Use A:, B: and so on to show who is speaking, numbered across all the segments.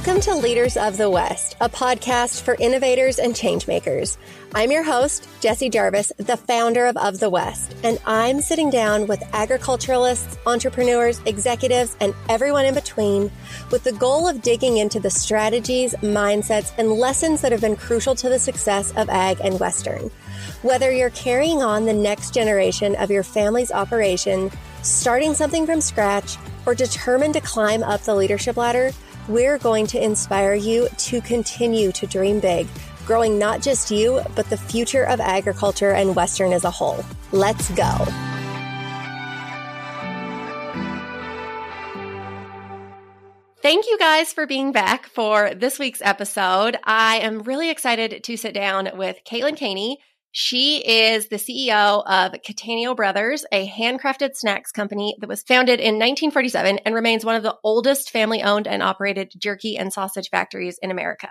A: Welcome to Leaders of the West, a podcast for innovators and changemakers. I'm your host, Jesse Jarvis, the founder of Of the West, and I'm sitting down with agriculturalists, entrepreneurs, executives, and everyone in between with the goal of digging into the strategies, mindsets, and lessons that have been crucial to the success of ag and Western. Whether you're carrying on the next generation of your family's operation, starting something from scratch, or determined to climb up the leadership ladder, we're going to inspire you to continue to dream big, growing not just you, but the future of agriculture and Western as a whole. Let's go. Thank you guys for being back for this week's episode. I am really excited to sit down with Katelyn Kaney. She is the CEO of Cattaneo Brothers, a handcrafted snacks company that was founded in 1947 and remains one of the oldest family owned and operated jerky and sausage factories in America.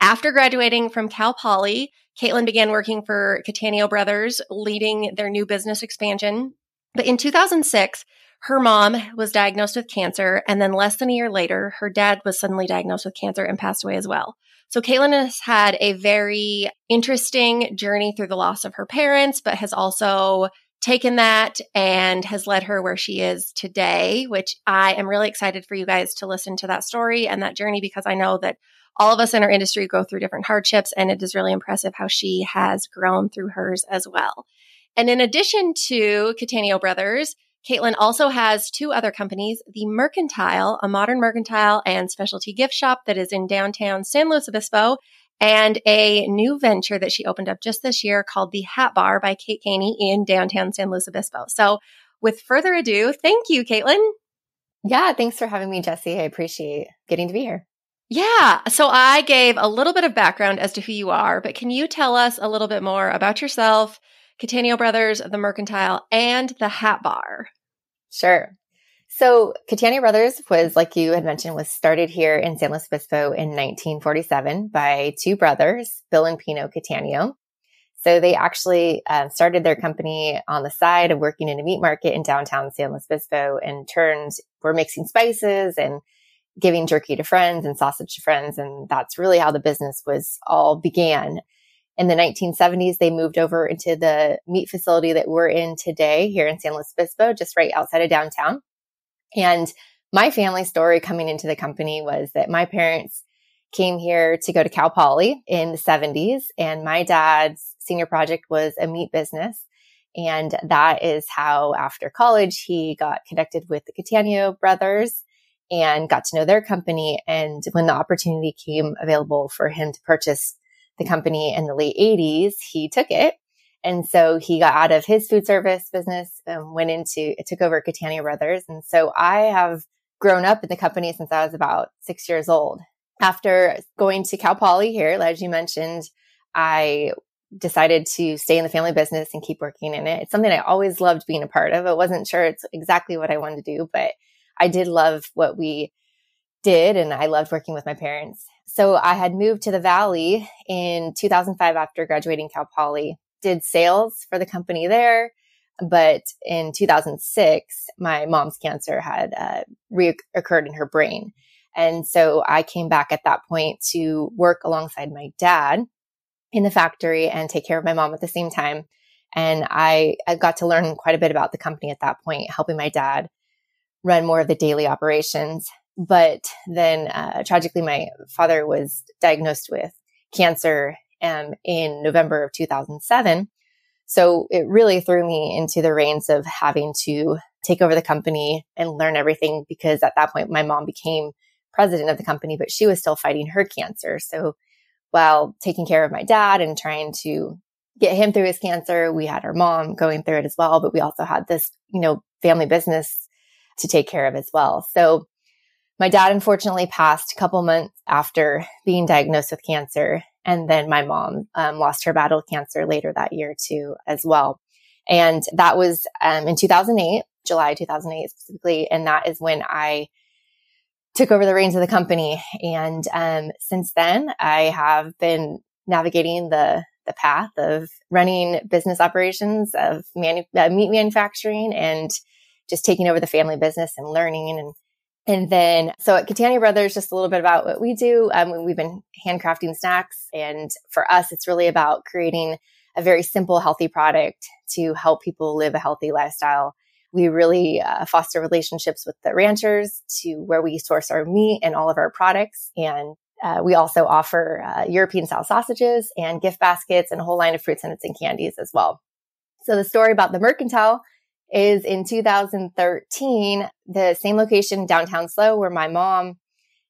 A: After graduating from Cal Poly, Katelyn began working for Cattaneo Brothers, leading their new business expansion. But in 2006, her mom was diagnosed with cancer. And then less than a year later, her dad was suddenly diagnosed with cancer and passed away as well. So Katelyn has had a very interesting journey through the loss of her parents, but has also taken that and has led her where she is today, which I am really excited for you guys to listen to that story and that journey because I know that all of us in our industry go through different hardships and it is really impressive how she has grown through hers as well. And in addition to Cattaneo Brothers, Katelyn also has two other companies, the Mercantile, a modern mercantile and specialty gift shop that is in downtown San Luis Obispo, and a new venture that she opened up just this year called the Hat Bar by Kate Kaney in downtown San Luis Obispo. So with further ado, thank you, Katelyn.
B: Yeah, thanks for having me, Jesse. I appreciate getting to be here.
A: Yeah. So I gave a little bit of background as to who you are, but can you tell us a little bit more about yourself, Cattaneo Brothers, the Mercantile, and the Hat Bar.
B: Sure. So Cattaneo Brothers was, like you had mentioned, was started here in San Luis Obispo in 1947 by two brothers, Bill and Pino Cattaneo. So they actually uh, started their company on the side of working in a meat market in downtown San Luis Obispo and turned, were mixing spices and giving jerky to friends and sausage to friends. And that's really how the business was all began. In the 1970s, they moved over into the meat facility that we're in today here in San Luis Obispo, just right outside of downtown. And my family story coming into the company was that my parents came here to go to Cal Poly in the 70s, and my dad's senior project was a meat business. And that is how, after college, he got connected with the Cattaneo brothers and got to know their company. And when the opportunity came available for him to purchase the company in the late 80s, he took it. And so he got out of his food service business and went into, took over Cattaneo Brothers. And so I have grown up in the company since I was about six years old. After going to Cal Poly here, as you mentioned, I decided to stay in the family business and keep working in it. It's something I always loved being a part of. I wasn't sure it's exactly what I wanted to do, but I did love what we did and I loved working with my parents. So I had moved to the Valley in 2005 after graduating Cal Poly, did sales for the company there. But in 2006, my mom's cancer had uh, reoccurred in her brain. And so I came back at that point to work alongside my dad in the factory and take care of my mom at the same time. And I, I got to learn quite a bit about the company at that point, helping my dad run more of the daily operations. But then uh, tragically, my father was diagnosed with cancer um, in November of 2007. So it really threw me into the reins of having to take over the company and learn everything because at that point, my mom became president of the company, but she was still fighting her cancer. So while taking care of my dad and trying to get him through his cancer, we had our mom going through it as well, but we also had this, you know, family business to take care of as well. So my dad unfortunately passed a couple months after being diagnosed with cancer. And then my mom um, lost her battle with cancer later that year too, as well. And that was um, in 2008, July 2008 specifically. And that is when I took over the reins of the company. And um, since then, I have been navigating the the path of running business operations of manu- uh, meat manufacturing and just taking over the family business and learning and And then, so at Cattaneo Brothers, just a little bit about what we do. Um, we've been handcrafting snacks. And for us, it's really about creating a very simple, healthy product to help people live a healthy lifestyle. We really uh, foster relationships with the ranchers to where we source our meat and all of our products. And uh, we also offer uh, European style sausages and gift baskets and a whole line of fruits and nuts and candies as well. So the story about the mercantile is in 2013, the same location downtown SLO where my mom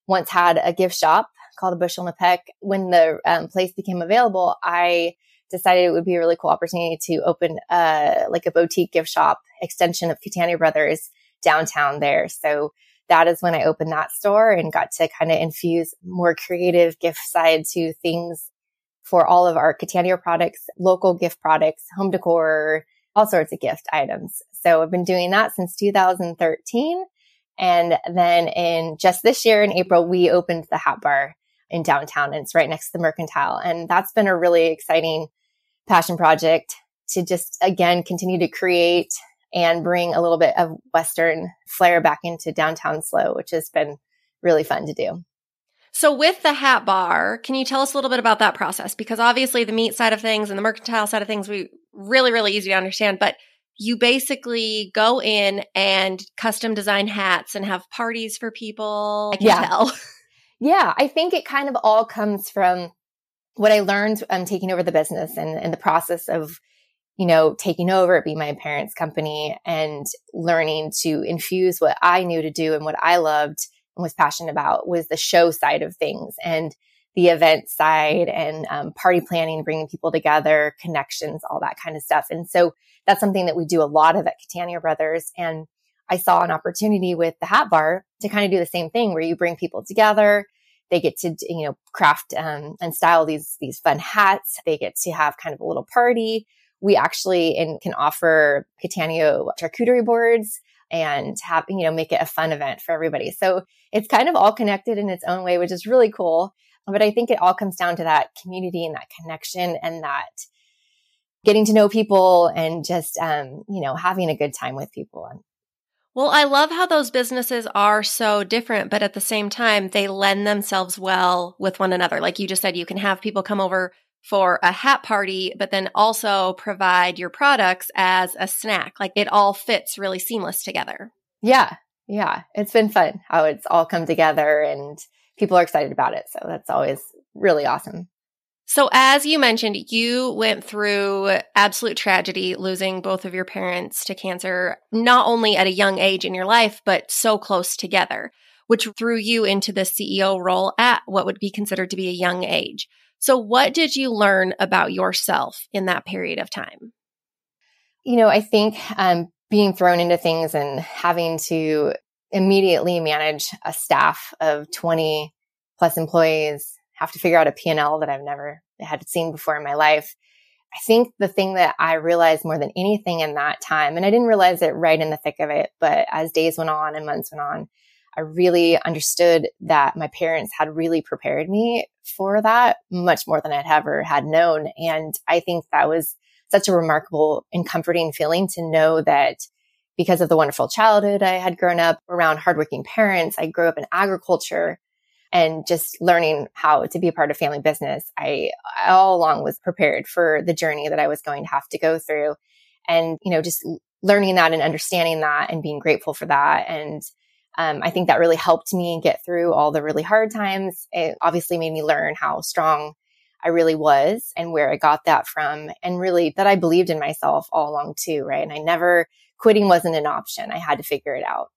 B: once had a gift shop called a Bushel and a Peck. When the um, place became available, I decided it would be a really cool opportunity to open uh, like a boutique gift shop extension of Cattaneo Brothers downtown there. So that is when I opened that store and got to kind of infuse more creative gift side to things for all of our Cattaneo products, local gift products, home decor, all sorts of gift items. So I've been doing that since 2013. And then in just this year in April, we opened the Hat Bar in downtown and it's right next to the Mercantile. And that's been a really exciting passion project to just again continue to create and bring a little bit of Western flair back into downtown SLO, which has been really fun to do.
A: So with the hat bar, can you tell us a little bit about that process? Because obviously the meat side of things and the mercantile side of things, we really, really easy to understand, but you basically go in and custom design hats and have parties for people. I can yeah. tell.
B: yeah. I think it kind of all comes from what I learned um, taking over the business and, and the process of, you know, taking over it being my parents' company and learning to infuse what I knew to do and what I loved was passionate about was the show side of things and the event side and um, party planning, bringing people together, connections, all that kind of stuff. And so that's something that we do a lot of at Cattaneo Brothers. And I saw an opportunity with the hat bar to kind of do the same thing where you bring people together. They get to, you know, craft um, and style these, these fun hats. They get to have kind of a little party. We actually in, can offer Cattaneo charcuterie boards and have, you know, make it a fun event for everybody. So it's kind of all connected in its own way, which is really cool. But I think it all comes down to that community and that connection and that getting to know people and just, um, you know, having a good time with people.
A: Well, I love how those businesses are so different, but at the same time, they lend themselves well with one another. Like you just said, you can have people come over for a hat party, but then also provide your products as a snack. Like it all fits really seamless together.
B: Yeah. Yeah. It's been fun how it's all come together and people are excited about it. So that's always really awesome.
A: So, as you mentioned, you went through absolute tragedy, losing both of your parents to cancer, not only at a young age in your life, but so close together, which threw you into the CEO role at what would be considered to be a young age. So, what did you learn about yourself in that period of time?
B: You know, I think um, being thrown into things and having to immediately manage a staff of 20 plus employees, have to figure out a P&L that I've never had seen before in my life. I think the thing that I realized more than anything in that time, and I didn't realize it right in the thick of it, but as days went on and months went on, I really understood that my parents had really prepared me for that much more than I'd ever had known. And I think that was such a remarkable and comforting feeling to know that because of the wonderful childhood I had grown up around hardworking parents, I grew up in agriculture and just learning how to be a part of family business. I all along was prepared for the journey that I was going to have to go through. And, you know, just learning that and understanding that and being grateful for that and um, I think that really helped me get through all the really hard times. It obviously made me learn how strong I really was and where I got that from and really that I believed in myself all along too, right? And I never, quitting wasn't an option. I had to figure it out.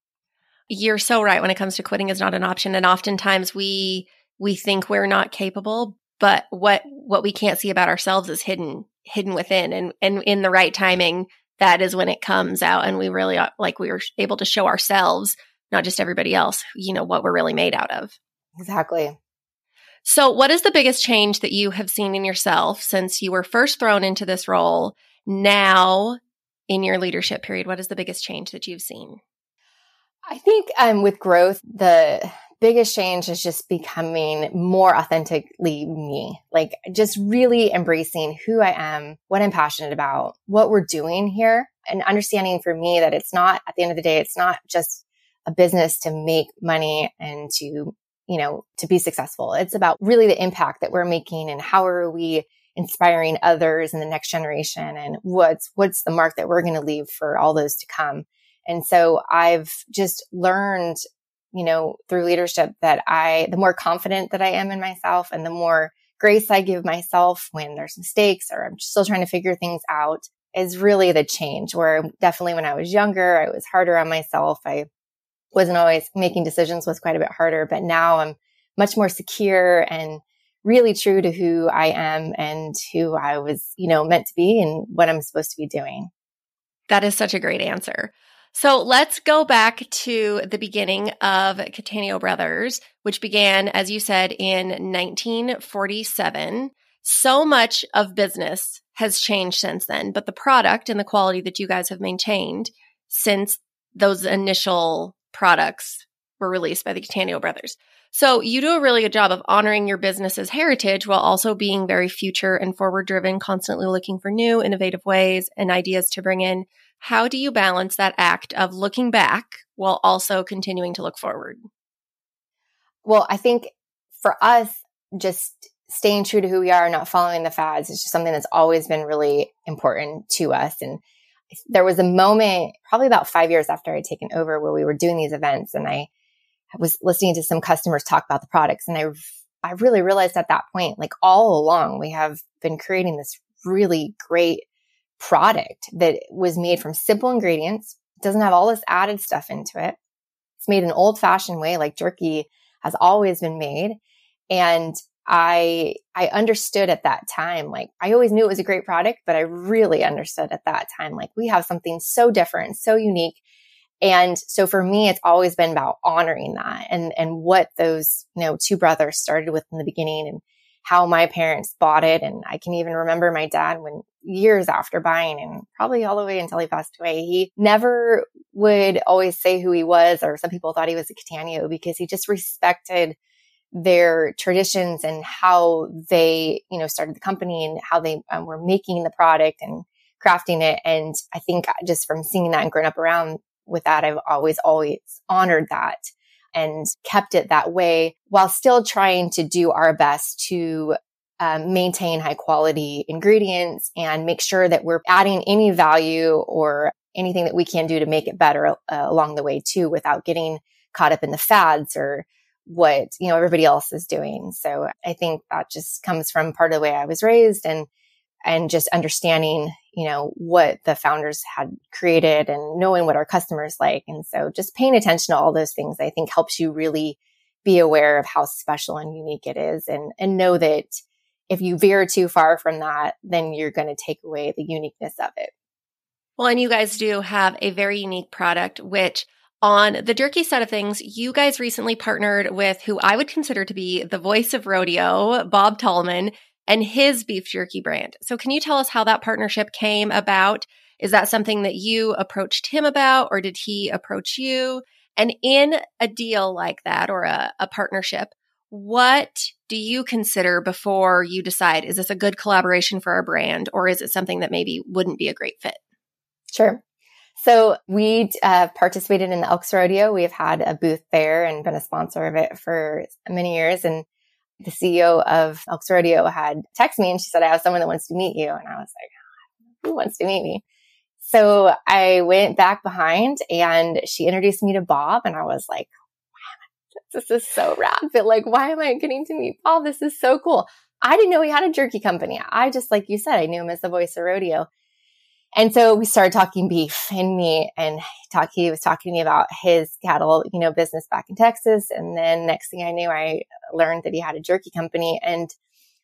A: You're so right when it comes to quitting is not an option. And oftentimes we, we think we're not capable, but what, what we can't see about ourselves is hidden, hidden within and, and in the right timing. That is when it comes out and we really like we were able to show ourselves not just everybody else, you know, what we're really made out of.
B: Exactly.
A: So, what is the biggest change that you have seen in yourself since you were first thrown into this role? Now, in your leadership period, what is the biggest change that you've seen?
B: I think um, with growth, the biggest change is just becoming more authentically me, like just really embracing who I am, what I'm passionate about, what we're doing here, and understanding for me that it's not, at the end of the day, it's not just a business to make money and to, you know, to be successful. It's about really the impact that we're making and how are we inspiring others in the next generation and what's, what's the mark that we're going to leave for all those to come. And so I've just learned, you know, through leadership that I, the more confident that I am in myself and the more grace I give myself when there's mistakes or I'm still trying to figure things out is really the change where definitely when I was younger, I was harder on myself. I wasn't always making decisions was quite a bit harder, but now I'm much more secure and really true to who I am and who I was, you know, meant to be and what I'm supposed to be doing.
A: That is such a great answer. So let's go back to the beginning of Cattaneo Brothers, which began, as you said, in 1947. So much of business has changed since then, but the product and the quality that you guys have maintained since those initial products were released by the Cattaneo Brothers. So you do a really good job of honoring your business's heritage while also being very future and forward driven, constantly looking for new innovative ways and ideas to bring in. How do you balance that act of looking back while also continuing to look forward?
B: Well, I think for us, just staying true to who we are, not following the fads, is just something that's always been really important to us. And there was a moment, probably about five years after I'd taken over, where we were doing these events and I was listening to some customers talk about the products and I, I really realized at that point, like all along, we have been creating this really great product that was made from simple ingredients, It doesn't have all this added stuff into it. It's made an old fashioned way, like jerky has always been made. And I, I understood at that time, like I always knew it was a great product, but I really understood at that time, like we have something so different, so unique and so for me, it's always been about honoring that and, and what those, you know, two brothers started with in the beginning and how my parents bought it. And I can even remember my dad when years after buying and probably all the way until he passed away, he never would always say who he was, or some people thought he was a Cattaneo because he just respected their traditions and how they, you know, started the company and how they um, were making the product and crafting it. And I think just from seeing that and growing up around with that, I've always, always honored that and kept it that way while still trying to do our best to um, maintain high quality ingredients and make sure that we're adding any value or anything that we can do to make it better uh, along the way too without getting caught up in the fads or what you know everybody else is doing so i think that just comes from part of the way i was raised and and just understanding, you know, what the founders had created and knowing what our customers like. And so just paying attention to all those things, I think helps you really be aware of how special and unique it is and, and know that if you veer too far from that, then you're going to take away the uniqueness of it.
A: Well, and you guys do have a very unique product, which on the jerky side of things, you guys recently partnered with who I would consider to be the voice of rodeo, Bob Tallman and his beef jerky brand. So, can you tell us how that partnership came about? Is that something that you approached him about, or did he approach you? And in a deal like that or a, a partnership, what do you consider before you decide is this a good collaboration for our brand, or is it something that maybe wouldn't be a great fit?
B: Sure. So we uh, participated in the Elks Rodeo. We have had a booth there and been a sponsor of it for many years. And the CEO of Elks Rodeo had texted me and she said, I have someone that wants to meet you. And I was like, who wants to meet me? So I went back behind and she introduced me to Bob and I was like, this is so. But like, why am I getting to meet Bob? This is so cool. I didn't know he had a jerky company. I just, like you said, I knew him as the voice of rodeo. And so we started talking beef and meat and talk, he was talking to me about his cattle, you know, business back in Texas. And then next thing I knew, I learned that he had a jerky company and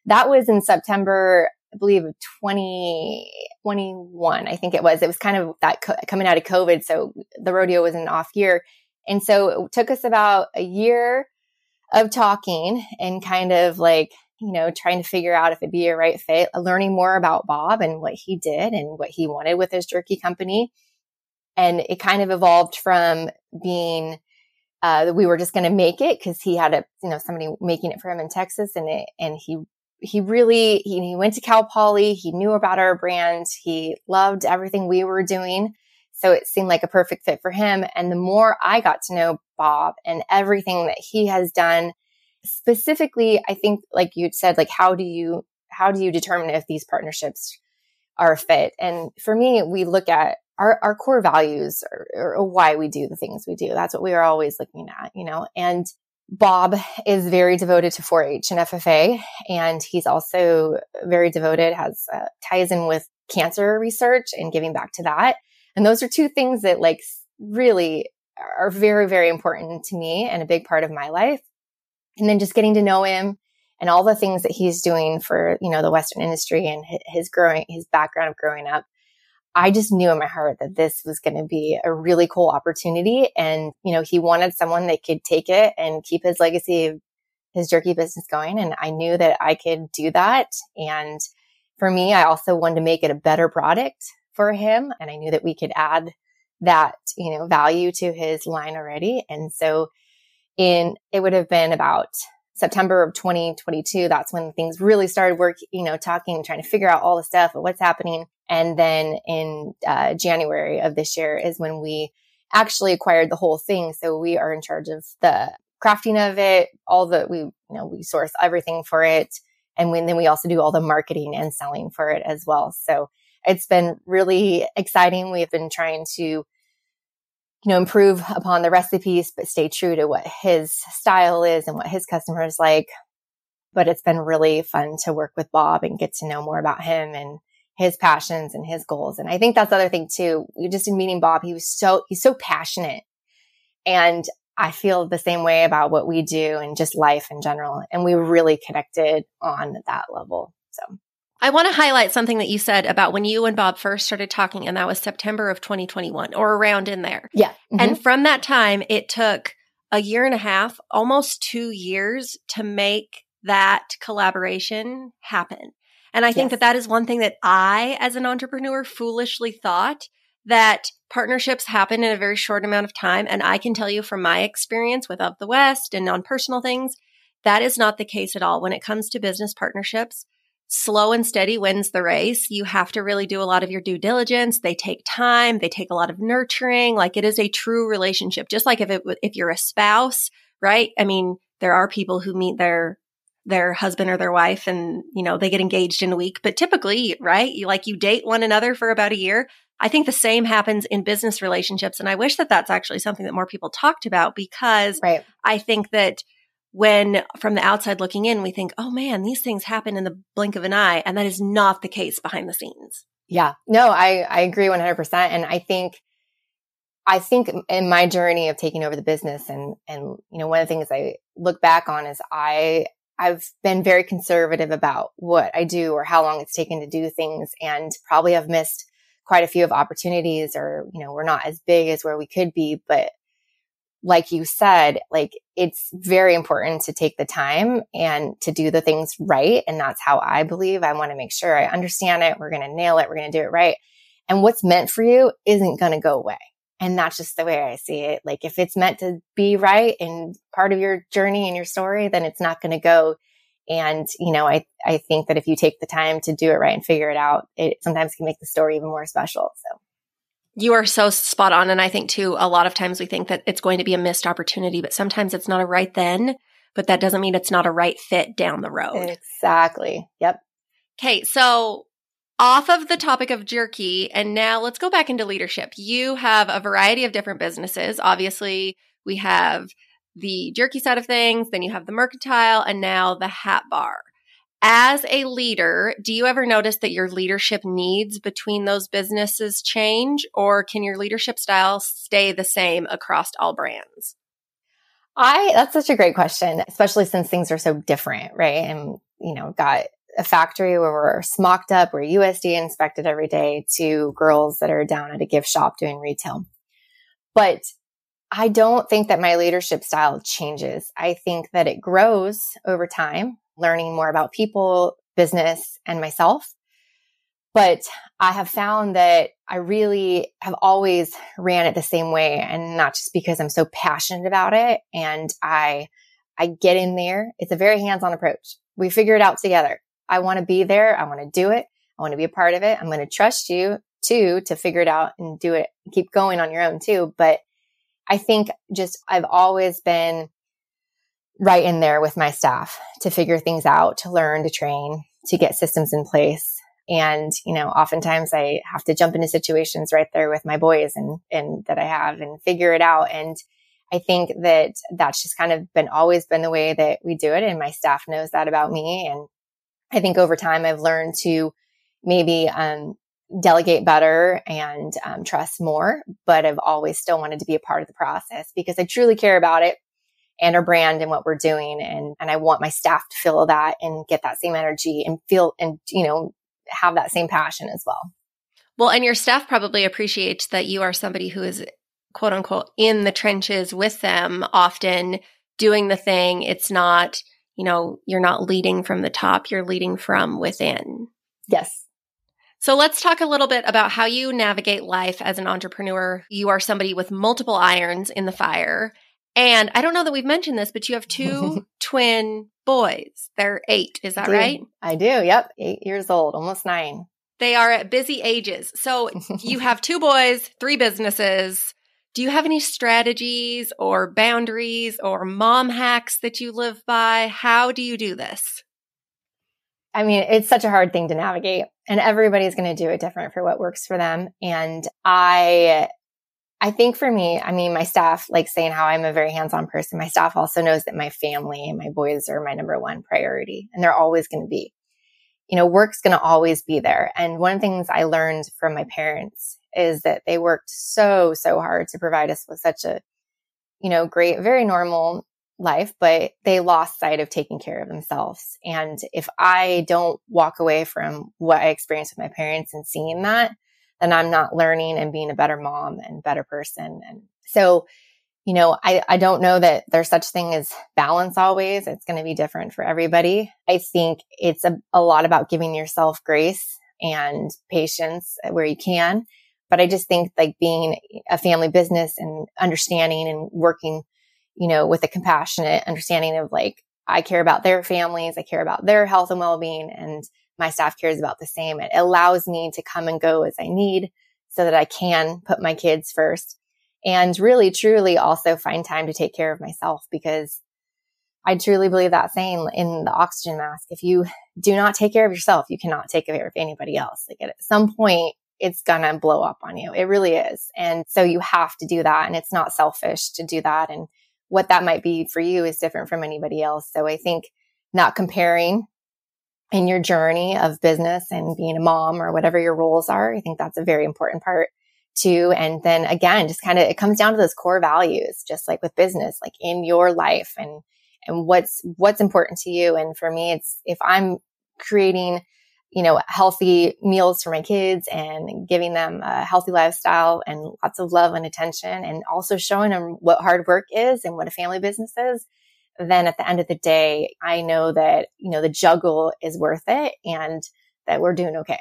B: that was in September, I believe 2021, I think it was. It was kind of that co- coming out of COVID. So the rodeo was an off year. And so it took us about a year of talking and kind of like you know, trying to figure out if it'd be a right fit, learning more about Bob and what he did and what he wanted with his jerky company. And it kind of evolved from being, uh, we were just going to make it because he had a, you know, somebody making it for him in Texas and it, and he, he really, he, he went to Cal Poly. He knew about our brand. He loved everything we were doing. So it seemed like a perfect fit for him. And the more I got to know Bob and everything that he has done, specifically, I think, like you said, like, how do you, how do you determine if these partnerships are a fit? And for me, we look at our, our core values or, why we do the things we do. That's what we are always looking at, you know, and Bob is very devoted to 4-H and FFA, and he's also very devoted, has uh, ties in with cancer research and giving back to that. And those are two things that like really are very, very important to me and a big part of my life. And then just getting to know him and all the things that he's doing for, you know, the Western industry and his growing, his background of growing up. I just knew in my heart that this was going to be a really cool opportunity. And, you know, he wanted someone that could take it and keep his legacy his jerky business going. And I knew that I could do that. And for me, I also wanted to make it a better product for him. And I knew that we could add that, you know, value to his line already. And so in, it would have been about September of 2022. That's when things really started work, you know, talking, trying to figure out all the stuff of what's happening. And then in uh, January of this year is when we actually acquired the whole thing. So we are in charge of the crafting of it, all the, we, you know, we source everything for it. And when, then we also do all the marketing and selling for it as well. So it's been really exciting. We've been trying to, you know, improve upon the recipes, but stay true to what his style is and what his customers like. But it's been really fun to work with Bob and get to know more about him and his passions and his goals. And I think that's the other thing too. Just in meeting Bob, he was so, he's so passionate. And I feel the same way about what we do and just life in general. And we really connected on that level. So
A: I want to highlight something that you said about when you and Bob first started talking, and that was September of 2021 or around in there.
B: Yeah.
A: Mm-hmm. And from that time, it took a year and a half, almost two years to make that collaboration happen. And I think yes. that that is one thing that I, as an entrepreneur, foolishly thought that partnerships happen in a very short amount of time. And I can tell you from my experience with Of the West and on personal things, that is not the case at all. When it comes to business partnerships, slow and steady wins the race. You have to really do a lot of your due diligence. They take time. They take a lot of nurturing. Like it is a true relationship. Just like if it, if you're a spouse, right? I mean, there are people who meet their their husband or their wife and, you know, they get engaged in a week. But typically, right? You like you date one another for about a year. I think the same happens in business relationships. And I wish that that's actually something that more people talked about because
B: right.
A: I think that when from the outside looking in, we think, oh man, these things happen in the blink of an eye. And that is not the case behind the scenes.
B: Yeah. No, I, I agree 100%. And I think, I think in my journey of taking over the business and, and, you know, one of the things I look back on is I I've been very conservative about what I do or how long it's taken to do things and probably have missed quite a few of opportunities or, you know, we're not as big as where we could be. But like you said, like it's very important to take the time and to do the things right. And that's how I believe I want to make sure I understand it. We're going to nail it. We're going to do it right. And what's meant for you isn't going to go away. And that's just the way I see it. Like if it's meant to be right and part of your journey and your story, then it's not going to go. And, you know, I, I think that if you take the time to do it right and figure it out, it sometimes can make the story even more special. So.
A: You are so spot on. And I think too, a lot of times we think that it's going to be a missed opportunity, but sometimes it's not a right then, but that doesn't mean it's not a right fit down the road.
B: Exactly. Yep.
A: Okay. So off of the topic of jerky, and now let's go back into leadership. You have a variety of different businesses. Obviously, we have the jerky side of things, then you have the mercantile, and now the hat bar. As a leader, do you ever notice that your leadership needs between those businesses change, or can your leadership style stay the same across all brands?
B: I that's such a great question, especially since things are so different, right? And you know, got a factory where we're smocked up, we're USD inspected every day to girls that are down at a gift shop doing retail. But I don't think that my leadership style changes. I think that it grows over time, learning more about people, business, and myself. But I have found that I really have always ran it the same way and not just because I'm so passionate about it and I I get in there. It's a very hands-on approach. We figure it out together. I want to be there. I want to do it. I want to be a part of it. I'm going to trust you too to figure it out and do it, keep going on your own too. But I think just I've always been right in there with my staff to figure things out, to learn, to train, to get systems in place. And, you know, oftentimes I have to jump into situations right there with my boys and, and that I have and figure it out. And I think that that's just kind of been always been the way that we do it. And my staff knows that about me. And I think over time I've learned to maybe, um, delegate better and um, trust more, but I've always still wanted to be a part of the process because I truly care about it and our brand and what we're doing. And, and I want my staff to feel that and get that same energy and feel and, you know, have that same passion as well.
A: Well, and your staff probably appreciates that you are somebody who is quote unquote in the trenches with them often doing the thing. It's not, you know, you're not leading from the top, you're leading from within.
B: Yes.
A: So let's talk a little bit about how you navigate life as an entrepreneur. You are somebody with multiple irons in the fire. And I don't know that we've mentioned this, but you have two twin boys. They're eight. Is that right?
B: I do. Yep. Eight years old, almost nine.
A: They are at busy ages. So you have two boys, three businesses. Do you have any strategies or boundaries or mom hacks that you live by? How do you do this?
B: I mean, it's such a hard thing to navigate and everybody's going to do it different for what works for them. And I, I think for me, I mean, my staff, like saying how I'm a very hands-on person, my staff also knows that my family and my boys are my number one priority and they're always going to be. You know, work's going to always be there. And one of the things I learned from my parents is that they worked so, so hard to provide us with such a, you know, great, very normal life, but they lost sight of taking care of themselves. And if I don't walk away from what I experienced with my parents and seeing that, then I'm not learning and being a better mom and better person. And so, you know, I, I don't know that there's such thing as balance always. It's going to be different for everybody. I think it's a, a lot about giving yourself grace and patience where you can. But I just think like being a family business and understanding and working you know, with a compassionate understanding of like, I care about their families. I care about their health and well-being and my staff cares about the same. It allows me to come and go as I need so that I can put my kids first and really truly also find time to take care of myself because I truly believe that saying in the oxygen mask. If you do not take care of yourself, you cannot take care of anybody else. Like at some point, it's gonna blow up on you. It really is. And so you have to do that. And it's not selfish to do that. And what that might be for you is different from anybody else. So I think not comparing in your journey of business and being a mom or whatever your roles are, I think that's a very important part too. And then again, just kind of, it comes down to those core values, just like with business, like in your life and, and what's, what's important to you. And for me, it's if I'm creating you know, healthy meals for my kids and giving them a healthy lifestyle and lots of love and attention and also showing them what hard work is and what a family business is, then at the end of the day, I know that, you know, the juggle is worth it and that we're doing okay.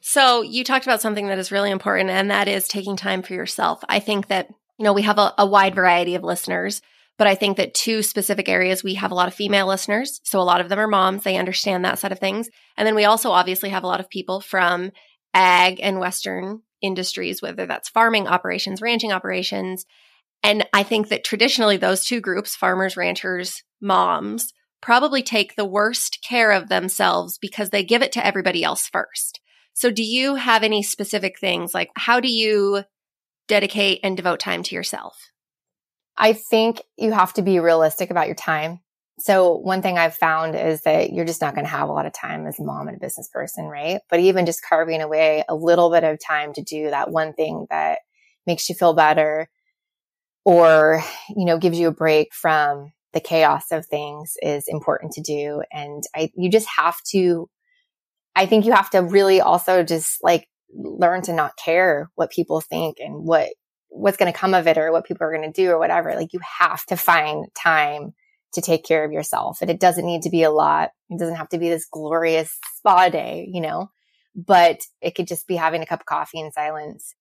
A: So you talked about something that is really important and that is taking time for yourself. I think that, you know, we have a, a wide variety of listeners but I think that two specific areas, we have a lot of female listeners. So a lot of them are moms. They understand that side of things. And then we also obviously have a lot of people from ag and Western industries, whether that's farming operations, ranching operations. And I think that traditionally those two groups, farmers, ranchers, moms, probably take the worst care of themselves because they give it to everybody else first. So do you have any specific things like how do you dedicate and devote time to yourself?
B: I think you have to be realistic about your time. So one thing I've found is that you're just not going to have a lot of time as a mom and a business person, right? But even just carving away a little bit of time to do that one thing that makes you feel better or, you know, gives you a break from the chaos of things is important to do. And I, you just have to, I think you have to really also just like learn to not care what people think and what what's going to come of it or what people are going to do or whatever. Like you have to find time to take care of yourself. And it doesn't need to be a lot. It doesn't have to be this glorious spa day, you know, but it could just be having a cup of coffee in silence.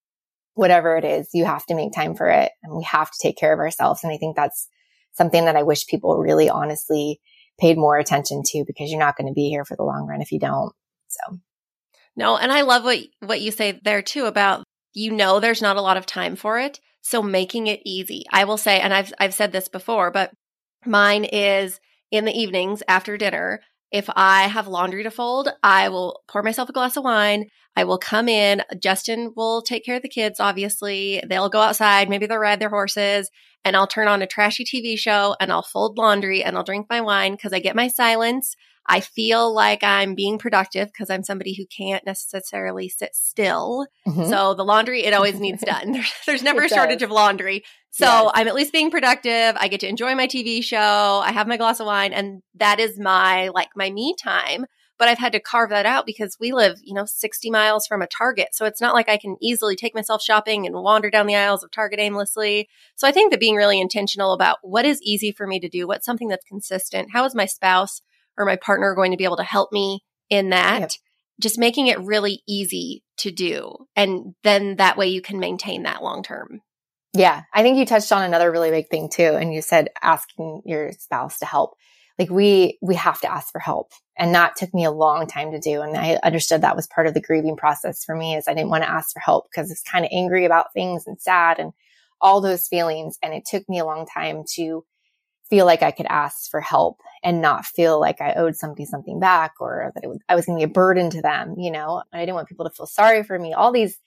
B: Whatever it is, you have to make time for it and we have to take care of ourselves. And I think that's something that I wish people really honestly paid more attention to because you're not going to be here for the long run if you don't. So
A: No, and I love what what you say there too about you know there's not a lot of time for it, so making it easy. I will say and I've I've said this before, but mine is in the evenings after dinner. If I have laundry to fold, I will pour myself a glass of wine. I will come in. Justin will take care of the kids, obviously. They'll go outside. Maybe they'll ride their horses and I'll turn on a trashy TV show and I'll fold laundry and I'll drink my wine because I get my silence. I feel like I'm being productive because I'm somebody who can't necessarily sit still. Mm-hmm. So the laundry, it always needs done. There's, never it a shortage does. of laundry. So yes. I'm at least being productive. I get to enjoy my TV show. I have my glass of wine and that is my, like my me time but I've had to carve that out because we live, you know, 60 miles from a Target. So it's not like I can easily take myself shopping and wander down the aisles of Target aimlessly. So I think that being really intentional about what is easy for me to do, what's something that's consistent, how is my spouse or my partner are going to be able to help me in that? Yep. Just making it really easy to do. And then that way you can maintain that long term.
B: Yeah. I think you touched on another really big thing too. And you said asking your spouse to help like we we have to ask for help and that took me a long time to do and i understood that was part of the grieving process for me is i didn't want to ask for help because it's kind of angry about things and sad and all those feelings and it took me a long time to feel like i could ask for help and not feel like i owed somebody something back or that was, i was going to be a burden to them you know i didn't want people to feel sorry for me all these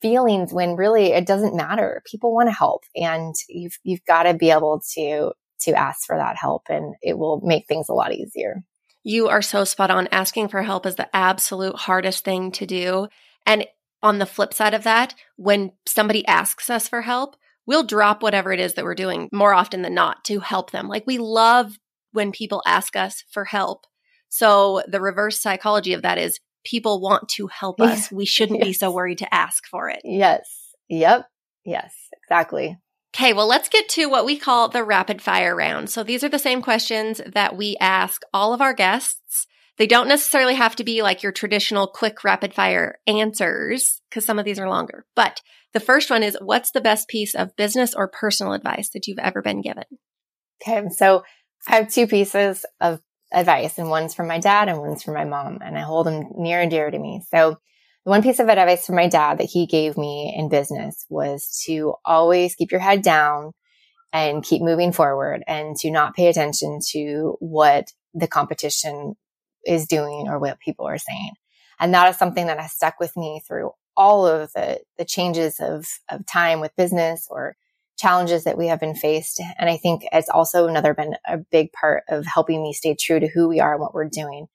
B: feelings when really it doesn't matter people want to help and you've you've got to be able to to ask for that help and it will make things a lot easier.
A: You are so spot on. Asking for help is the absolute hardest thing to do. And on the flip side of that, when somebody asks us for help, we'll drop whatever it is that we're doing more often than not to help them. Like we love when people ask us for help. So the reverse psychology of that is people want to help us. We shouldn't yes. be so worried to ask for it.
B: Yes. Yep. Yes, exactly.
A: Okay, well, let's get to what we call the rapid fire round. So these are the same questions that we ask all of our guests. They don't necessarily have to be like your traditional quick rapid fire answers because some of these are longer. But the first one is what's the best piece of business or personal advice that you've ever been given?
B: Okay, so I have two pieces of advice, and one's from my dad and one's from my mom, and I hold them near and dear to me. So the one piece of advice from my dad that he gave me in business was to always keep your head down and keep moving forward and to not pay attention to what the competition is doing or what people are saying. And that is something that has stuck with me through all of the, the changes of, of time with business or challenges that we have been faced. And I think it's also another been a big part of helping me stay true to who we are and what we're doing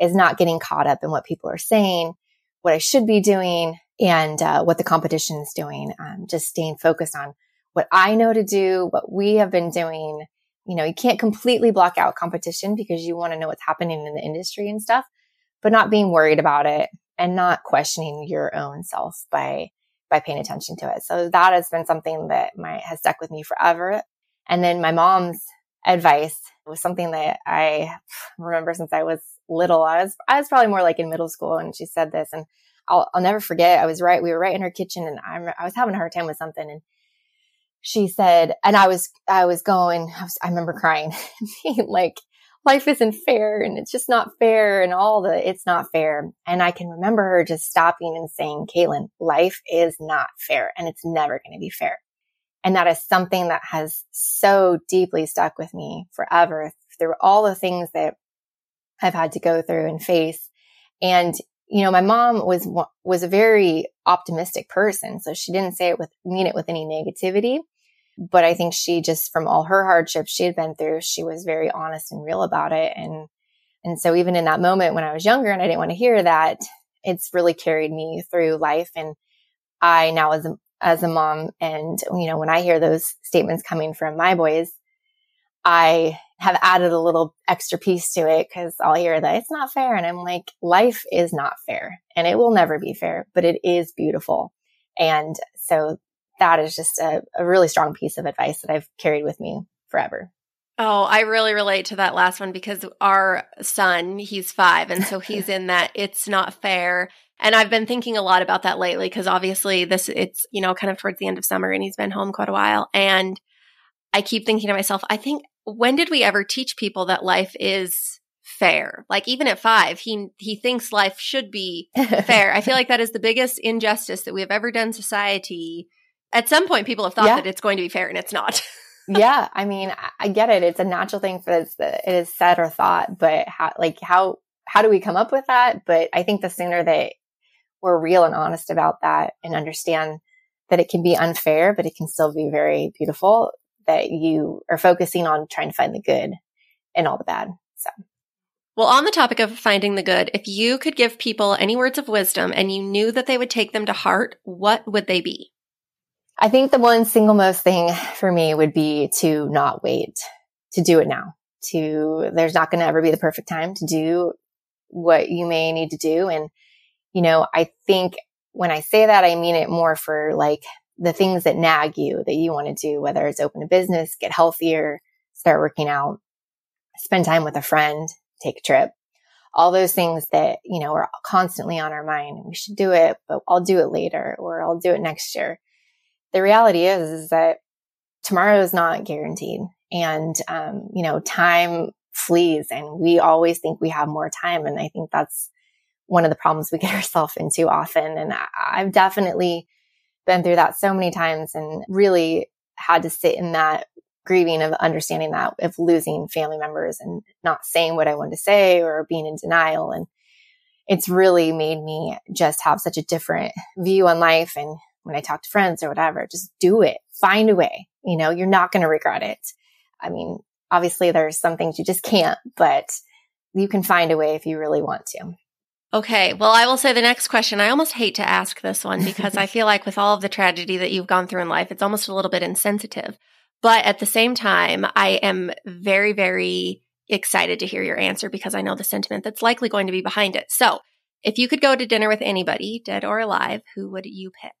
B: is not getting caught up in what people are saying what I should be doing and uh, what the competition is doing. Um, just staying focused on what I know to do, what we have been doing. You know, you can't completely block out competition because you want to know what's happening in the industry and stuff, but not being worried about it and not questioning your own self by by paying attention to it. So that has been something that my has stuck with me forever. And then my mom's advice was something that I remember since I was little. I was, I was probably more like in middle school and she said this and I'll, I'll never forget. I was right. We were right in her kitchen and I'm I was having a hard time with something and she said, and I was, I was going, I, was, I remember crying like, life isn't fair and it's just not fair and all the, it's not fair. And I can remember her just stopping and saying, Katelyn, life is not fair and it's never going to be fair. And that is something that has so deeply stuck with me forever through all the things that I've had to go through and face. And, you know, my mom was, was a very optimistic person. So she didn't say it with, mean it with any negativity. But I think she just, from all her hardships she had been through, she was very honest and real about it. And, and so even in that moment when I was younger and I didn't want to hear that, it's really carried me through life. And I now as a, as a mom and, you know, when I hear those statements coming from my boys, I have added a little extra piece to it because I'll hear that it's not fair. And I'm like, life is not fair and it will never be fair, but it is beautiful. And so that is just a, a really strong piece of advice that I've carried with me forever.
A: Oh, I really relate to that last one because our son, he's five. And so he's in that it's not fair. And I've been thinking a lot about that lately because obviously this, it's, you know, kind of towards the end of summer and he's been home quite a while. And I keep thinking to myself, I think when did we ever teach people that life is fair. Like even at five, he he thinks life should be fair. I feel like that is the biggest injustice that we have ever done society. At some point, people have thought yeah. that it's going to be fair, and it's not.
B: yeah, I mean, I get it. It's a natural thing for this. it is said or thought, but how like how how do we come up with that? But I think the sooner that we're real and honest about that and understand that it can be unfair, but it can still be very beautiful, that you are focusing on trying to find the good and all the bad. So.
A: Well, on the topic of finding the good, if you could give people any words of wisdom and you knew that they would take them to heart, what would they be?
B: I think the one single most thing for me would be to not wait, to do it now. To, there's not going to ever be the perfect time to do what you may need to do. And, you know, I think when I say that, I mean it more for like the things that nag you that you want to do, whether it's open a business, get healthier, start working out, spend time with a friend, take a trip, all those things that, you know, are constantly on our mind. We should do it, but I'll do it later or I'll do it next year. The reality is, is that tomorrow is not guaranteed and, um, you know, time flees and we always think we have more time. And I think that's one of the problems we get ourselves into often. And I, I've definitely been through that so many times and really had to sit in that grieving of understanding that of losing family members and not saying what I wanted to say or being in denial. And it's really made me just have such a different view on life. And when I talk to friends or whatever, just do it, find a way. You know, you're not going to regret it. I mean, obviously there's some things you just can't, but you can find a way if you really want to.
A: Okay. Well, I will say the next question. I almost hate to ask this one because I feel like with all of the tragedy that you've gone through in life, it's almost a little bit insensitive. But at the same time, I am very, very excited to hear your answer because I know the sentiment that's likely going to be behind it. So, if you could go to dinner with anybody, dead or alive, who would you pick?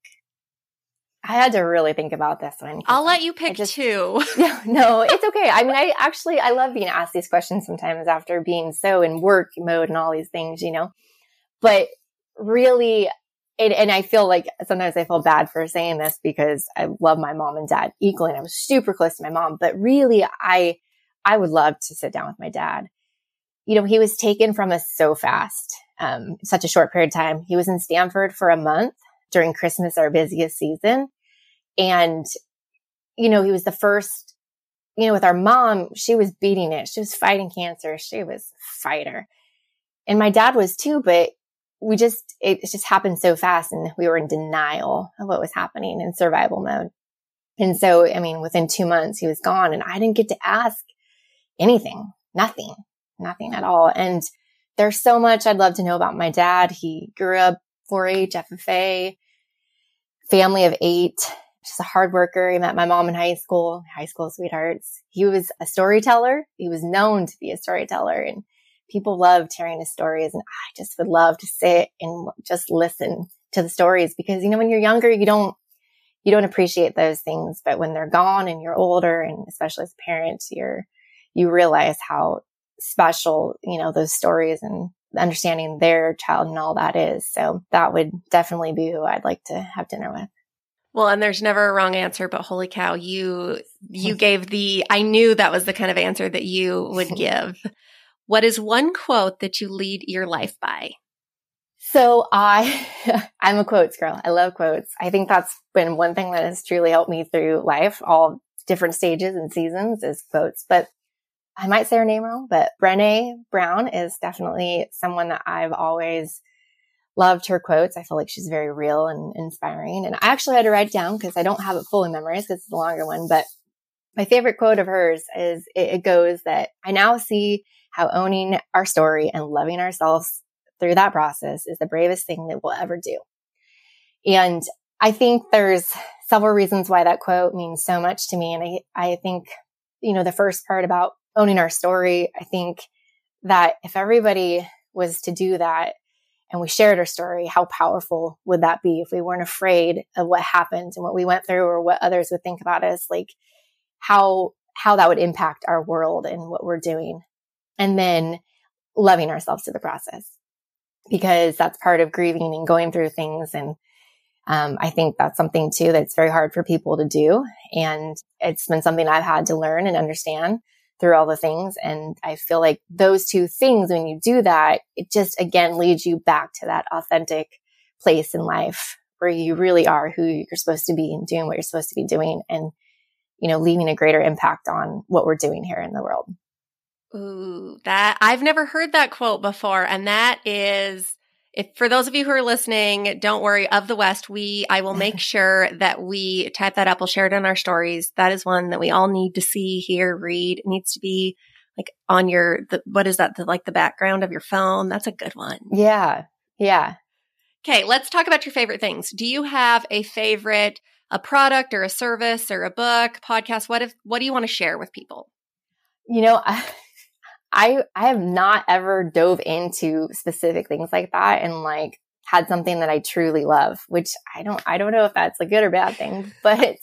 B: I had to really think about this one.
A: I'll let you pick just, two.
B: no, no, it's okay. I mean, I actually, I love being asked these questions sometimes after being so in work mode and all these things, you know, but really, it, and I feel like sometimes I feel bad for saying this because I love my mom and dad equally. And I was super close to my mom, but really I, I would love to sit down with my dad. You know, he was taken from us so fast, um, such a short period of time. He was in Stanford for a month during Christmas, our busiest season. And, you know, he was the first, you know, with our mom, she was beating it. She was fighting cancer. She was fighter. And my dad was too, but we just, it just happened so fast and we were in denial of what was happening in survival mode. And so, I mean, within two months, he was gone and I didn't get to ask anything, nothing, nothing at all. And there's so much I'd love to know about my dad. He grew up 4-H, FFA, family of eight just a hard worker. He met my mom in high school, high school sweethearts. He was a storyteller. He was known to be a storyteller and people loved hearing his stories. And I just would love to sit and just listen to the stories because, you know, when you're younger, you don't, you don't appreciate those things. But when they're gone and you're older and especially as a parent, you're, you realize how special, you know, those stories and understanding their child and all that is. So that would definitely be who I'd like to have dinner with.
A: Well, and there's never a wrong answer, but holy cow, you you gave the I knew that was the kind of answer that you would give. What is one quote that you lead your life by?
B: So I I'm a quotes girl. I love quotes. I think that's been one thing that has truly helped me through life, all different stages and seasons is quotes. But I might say her name wrong, but Brene Brown is definitely someone that I've always loved her quotes. I feel like she's very real and inspiring. And I actually had to write down because I don't have it fully memorized because it's a longer one. But my favorite quote of hers is it, goes that I now see how owning our story and loving ourselves through that process is the bravest thing that we'll ever do. And I think there's several reasons why that quote means so much to me. And I, I think, you know, the first part about owning our story, I think that if everybody was to do that, and we shared our story, how powerful would that be if we weren't afraid of what happened and what we went through or what others would think about us? Like how, how that would impact our world and what we're doing. And then loving ourselves through the process because that's part of grieving and going through things. And, um, I think that's something too that's very hard for people to do. And it's been something I've had to learn and understand through all the things. And I feel like those two things, when you do that, it just again leads you back to that authentic place in life where you really are who you're supposed to be and doing what you're supposed to be doing and, you know, leaving a greater impact on what we're doing here in the world.
A: Ooh, that I've never heard that quote before. And that is, if for those of you who are listening, don't worry, of the West, we, I will make sure that we type that up. We'll share it in our stories. That is one that we all need to see, hear, read. It needs to be like on your, the, what is that? The, like the background of your phone. That's a good one.
B: Yeah. Yeah.
A: Okay. Let's talk about your favorite things. Do you have a favorite, a product or a service or a book, podcast? What if, what do you want to share with people?
B: You know, I, I, I have not ever dove into specific things like that and like had something that I truly love, which I don't, I don't know if that's a good or bad thing, but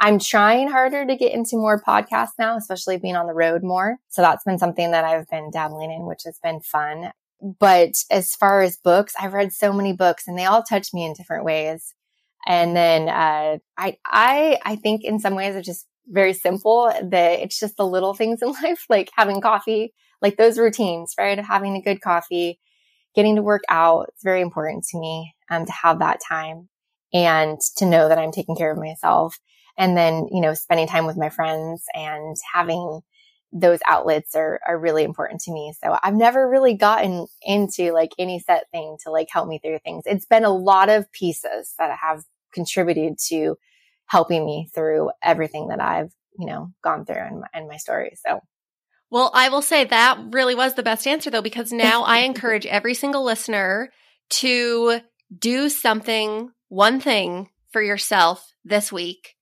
B: I'm trying harder to get into more podcasts now, especially being on the road more. So that's been something that I've been dabbling in, which has been fun. But as far as books, I've read so many books and they all touch me in different ways. And then, uh, I, I, I think in some ways it's just very simple that it's just the little things in life, like having coffee, like those routines, right? Having a good coffee, getting to work out. It's very important to me, um, to have that time and to know that I'm taking care of myself. And then, you know, spending time with my friends and having those outlets are, are really important to me. So I've never really gotten into like any set thing to like help me through things. It's been a lot of pieces that have contributed to helping me through everything that I've, you know, gone through in my, in my story. So.
A: Well, I will say that really was the best answer though, because now I encourage every single listener to do something, one thing for yourself this week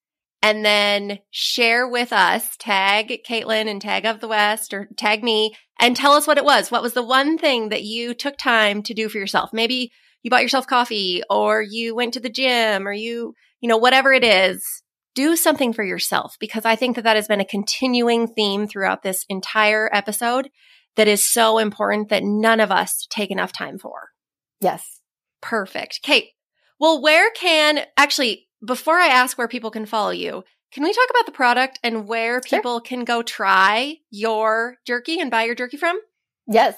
A: and then share with us, tag Katelyn and tag of the West or tag me and tell us what it was. What was the one thing that you took time to do for yourself? Maybe you bought yourself coffee or you went to the gym or you you know, whatever it is, do something for yourself because I think that that has been a continuing theme throughout this entire episode that is so important that none of us take enough time for.
B: Yes.
A: Perfect. Kate, well, where can actually, before I ask where people can follow you, can we talk about the product and where people sure. can go try your jerky and buy your jerky from?
B: Yes.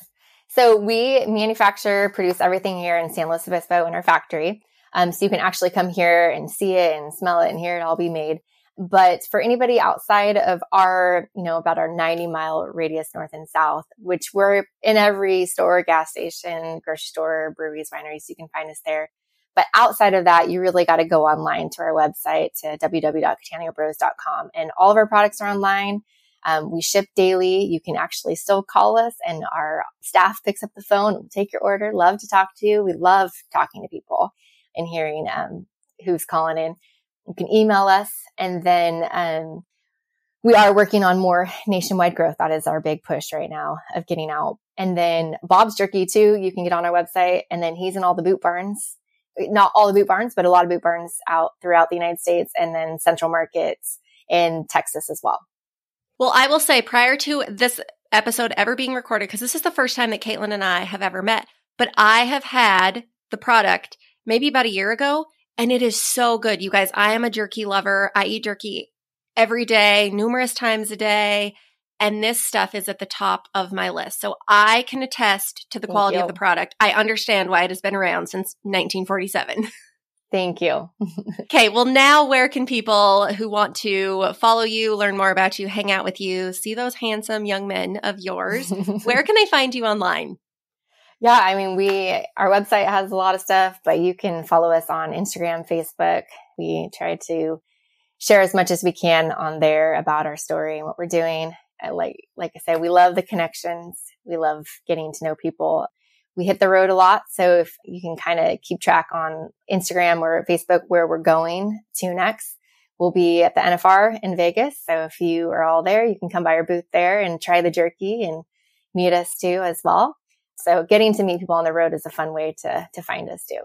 B: So we manufacture, produce everything here in San Luis Obispo in our factory. Um, so you can actually come here and see it and smell it and hear it all be made. But for anybody outside of our, you know, about our 90 mile radius north and south, which we're in every store, gas station, grocery store, breweries, wineries, you can find us there. But outside of that, you really got to go online to our website to www.cattaneobros.com and all of our products are online. Um, we ship daily. You can actually still call us and our staff picks up the phone, take your order, love to talk to you. We love talking to people and hearing um, who's calling in. You can email us and then um, we are working on more nationwide growth. That is our big push right now of getting out. And then Bob's Jerky too, you can get on our website and then he's in all the boot barns. Not all the boot barns, but a lot of boot barns out throughout the United States and then central markets in Texas as well.
A: Well, I will say prior to this episode ever being recorded, because this is the first time that Katelyn and I have ever met, but I have had the product maybe about a year ago. And it is so good. You guys, I am a jerky lover. I eat jerky every day, numerous times a day. And this stuff is at the top of my list. So I can attest to the Thank quality you. of the product. I understand why it has been around since 1947.
B: Thank you.
A: okay. Well, now where can people who want to follow you, learn more about you, hang out with you, see those handsome young men of yours, where can they find you online?
B: Yeah, I mean, we, our website has a lot of stuff, but you can follow us on Instagram, Facebook. We try to share as much as we can on there about our story and what we're doing. like, like I said, we love the connections. We love getting to know people. We hit the road a lot. So if you can kind of keep track on Instagram or Facebook where we're going to next, we'll be at the NFR in Vegas. So if you are all there, you can come by our booth there and try the jerky and meet us too as well. So getting to meet people on the road is a fun way to, to find us too.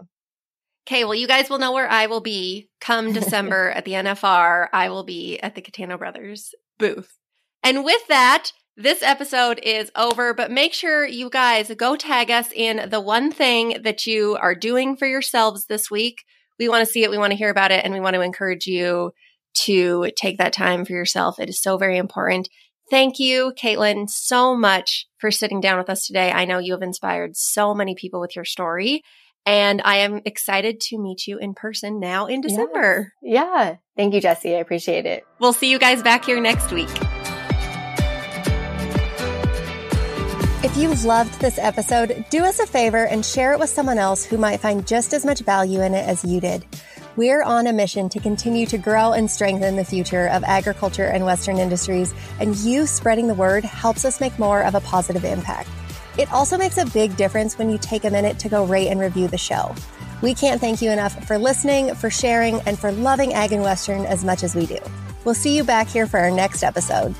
A: Okay, well, you guys will know where I will be come December at the NFR. I will be at the Cattaneo Brothers booth. And with that, this episode is over, but make sure you guys go tag us in the one thing that you are doing for yourselves this week. We want to see it, we want to hear about it, and we want to encourage you to take that time for yourself. It is so very important.
C: Thank you, Katelyn, so much for sitting down with us today. I know you have inspired so many people with your story. And I am excited to meet you in person now in December.
B: Yes. Yeah. Thank you, Jesse. I appreciate it.
C: We'll see you guys back here next week.
A: If you loved this episode, do us a favor and share it with someone else who might find just as much value in it as you did. We're on a mission to continue to grow and strengthen the future of agriculture and Western industries, and you spreading the word helps us make more of a positive impact. It also makes a big difference when you take a minute to go rate and review the show. We can't thank you enough for listening, for sharing, and for loving Ag and Western as much as we do. We'll see you back here for our next episode.